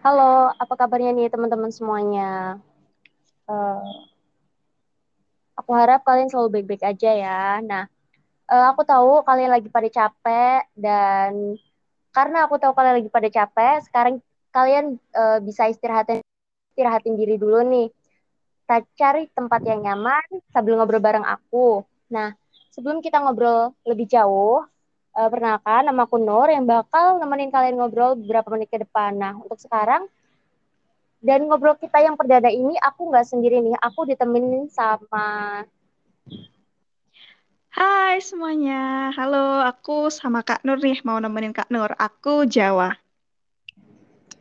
Halo, apa kabarnya nih teman-teman semuanya? Uh, aku harap kalian selalu baik-baik aja ya. Nah, uh, aku tahu kalian lagi pada capek dan karena aku tahu kalian lagi pada capek, sekarang kalian uh, bisa istirahatin istirahatin diri dulu nih. Kita cari tempat yang nyaman sambil ngobrol bareng aku. Nah, sebelum kita ngobrol lebih jauh, uh, perkenalkan nama aku Nur yang bakal nemenin kalian ngobrol beberapa menit ke depan. Nah, untuk sekarang dan ngobrol kita yang perdana ini aku nggak sendiri nih, aku ditemenin sama Hai semuanya, halo aku sama Kak Nur nih, mau nemenin Kak Nur, aku Jawa.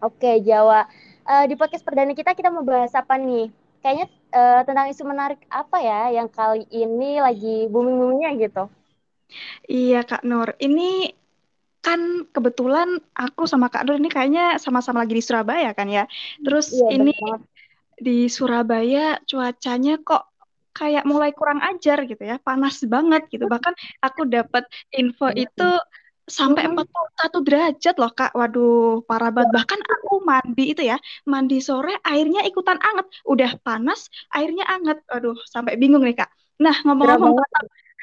Oke, Jawa. Uh, di podcast perdana kita, kita mau bahas apa nih? Kayaknya uh, tentang isu menarik apa ya yang kali ini lagi booming-boomingnya gitu. Iya Kak Nur, ini kan kebetulan aku sama Kak Nur ini kayaknya sama-sama lagi di Surabaya kan ya. Terus iya, ini di Surabaya cuacanya kok kayak mulai kurang ajar gitu ya, panas banget gitu. Bahkan aku dapat info iya, itu sampai 41 derajat loh kak. Waduh parah banget. Bahkan aku mandi itu ya mandi sore airnya ikutan anget. Udah panas airnya anget. Waduh sampai bingung nih kak. Nah ngomong-ngomong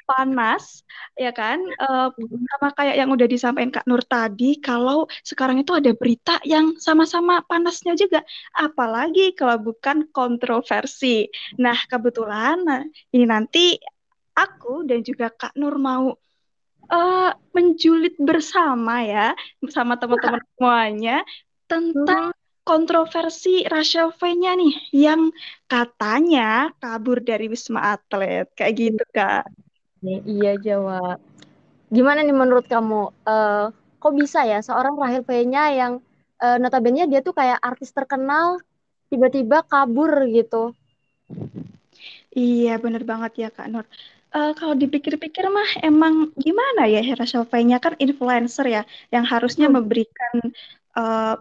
panas ya kan? Uh, sama kayak yang udah disampaikan Kak Nur tadi kalau sekarang itu ada berita yang sama-sama panasnya juga. Apalagi kalau bukan kontroversi. Nah kebetulan nah, ini nanti aku dan juga Kak Nur mau uh, menjulit bersama ya sama teman-teman semuanya tentang kontroversi Rachel V-nya nih yang katanya kabur dari Wisma Atlet. Kayak gitu kak. Iya Jawa. Gimana nih menurut kamu? Uh, kok bisa ya seorang Rahel V-nya yang uh, notabene dia tuh kayak artis terkenal tiba-tiba kabur gitu? Iya bener banget ya Kak Nur. Uh, kalau dipikir-pikir mah emang gimana ya Rachel V-nya kan influencer ya yang harusnya hmm. memberikan uh,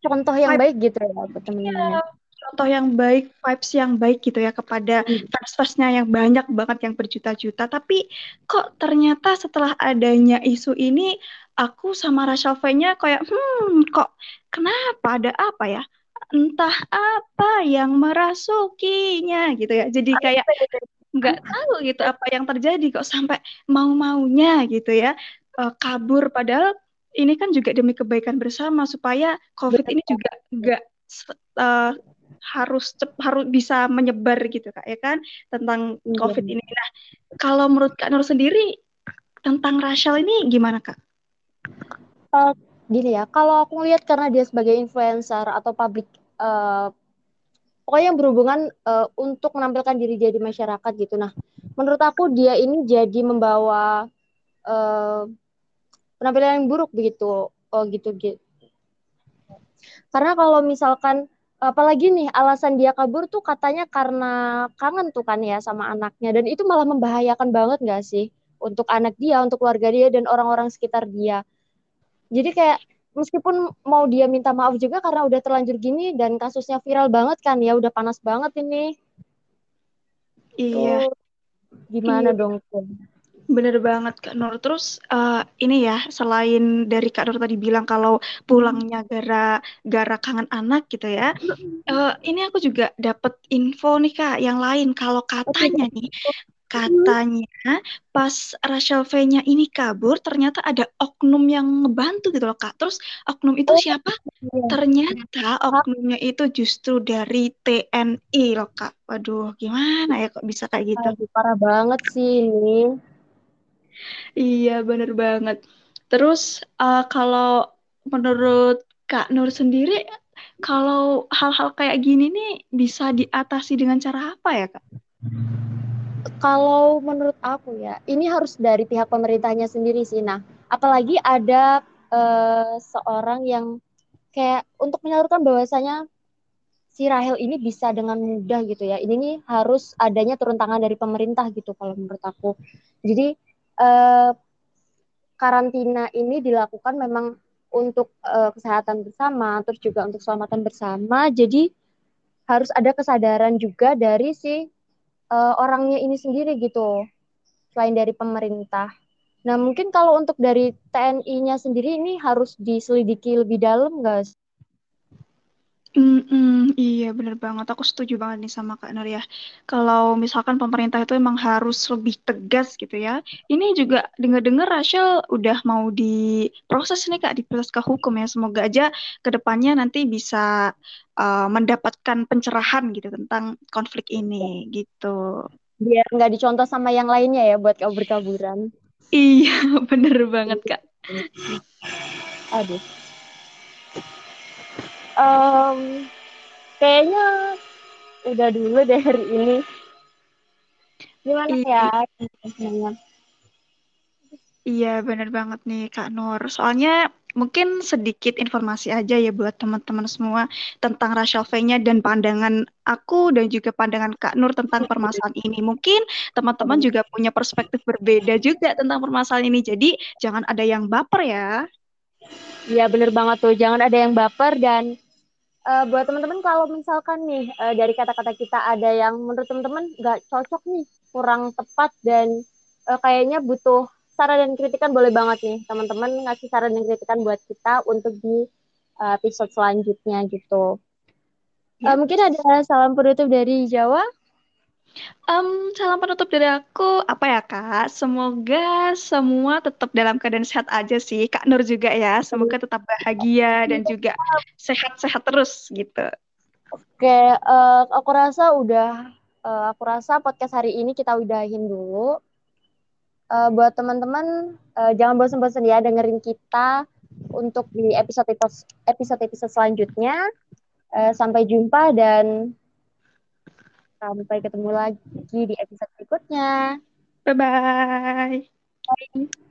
contoh yang baik gitu ya buat teman-temannya. Iya, contoh yang baik, vibes yang baik gitu ya kepada hmm. fans-fansnya yang banyak banget yang berjuta-juta. Tapi kok ternyata setelah adanya isu ini, aku sama Rachel V-nya kayak, hmm, kok kenapa ada apa ya? Entah apa yang merasukinya gitu ya. Jadi kayak nggak tahu gitu apa yang terjadi kok sampai mau-maunya gitu ya uh, kabur padahal ini kan juga demi kebaikan bersama supaya COVID Betul. ini juga nggak uh, harus cep, harus bisa menyebar gitu kak ya kan tentang iya. COVID ini. Nah kalau menurut kak Nur sendiri tentang Rachel ini gimana kak? Uh, gini ya, kalau aku lihat karena dia sebagai influencer atau public uh, pokoknya yang berhubungan uh, untuk menampilkan diri dia di masyarakat gitu. Nah, menurut aku dia ini jadi membawa uh, penampilan yang buruk begitu. Oh gitu gitu. Karena kalau misalkan apalagi nih alasan dia kabur tuh katanya karena kangen tuh kan ya sama anaknya dan itu malah membahayakan banget gak sih untuk anak dia, untuk keluarga dia dan orang-orang sekitar dia. Jadi kayak meskipun mau dia minta maaf juga karena udah terlanjur gini dan kasusnya viral banget kan ya udah panas banget ini iya Tuh, gimana iya. dong Bener banget Kak Nur. Terus uh, ini ya selain dari Kak Nur tadi bilang kalau pulangnya gara gara kangen anak gitu ya. Uh, ini aku juga dapat info nih Kak yang lain. Kalau katanya nih katanya pas Rachel V-nya ini kabur ternyata ada oknum yang ngebantu gitu loh kak. Terus oknum itu oh, siapa? iya. ternyata oknumnya itu justru dari TNI loh kak. Waduh gimana ya kok bisa kayak gitu? Aduh, parah banget sih ini iya bener banget terus uh, kalau menurut kak Nur sendiri kalau hal-hal kayak gini nih bisa diatasi dengan cara apa ya kak? kalau menurut aku ya, ini harus dari pihak pemerintahnya sendiri sih. Nah, apalagi ada uh, seorang yang kayak untuk menyalurkan bahwasanya si Rahel ini bisa dengan mudah gitu ya. Ini nih harus adanya turun tangan dari pemerintah gitu kalau menurut aku. Jadi uh, karantina ini dilakukan memang untuk uh, kesehatan bersama, terus juga untuk keselamatan bersama. Jadi harus ada kesadaran juga dari si uh, orangnya ini sendiri gitu selain dari pemerintah. Nah mungkin kalau untuk dari TNI-nya sendiri ini harus diselidiki lebih dalam guys. Mm-mm, iya bener banget, aku setuju banget nih sama Kak Nur ya. Kalau misalkan pemerintah itu emang harus lebih tegas gitu ya. Ini juga dengar-dengar Rachel udah mau diproses nih Kak, diproses ke hukum ya. Semoga aja ke depannya nanti bisa uh, mendapatkan pencerahan gitu tentang konflik ini gitu. Biar nggak dicontoh sama yang lainnya ya buat kabur-kaburan. Iya, bener banget Kak. Aduh. Um, kayaknya udah dulu deh hari ini. Gimana ya? Gimana? Iya, bener banget nih Kak Nur. Soalnya mungkin sedikit informasi aja ya buat teman-teman semua tentang racial V-nya dan pandangan aku dan juga pandangan Kak Nur tentang permasalahan ini. Mungkin teman-teman juga punya perspektif berbeda juga tentang permasalahan ini. Jadi jangan ada yang baper ya. Iya, bener banget tuh. Jangan ada yang baper dan uh, buat teman-teman kalau misalkan nih uh, dari kata-kata kita ada yang menurut teman-teman nggak cocok nih, kurang tepat dan uh, kayaknya butuh saran dan kritikan boleh banget nih teman-teman ngasih saran dan kritikan buat kita untuk di uh, episode selanjutnya gitu. Ya. Uh, mungkin ada salam penutup dari Jawa. Um, salam penutup dari aku apa ya kak? Semoga semua tetap dalam keadaan sehat aja sih. Kak Nur juga ya. Semoga tetap bahagia dan juga sehat-sehat terus gitu. Oke, uh, aku rasa udah. Uh, aku rasa podcast hari ini kita udahin dulu. Uh, buat teman-teman, uh, jangan bosan-bosan ya dengerin kita untuk di episode episode episode selanjutnya. Uh, sampai jumpa dan Sampai ketemu lagi di episode berikutnya. Bye-bye. Bye.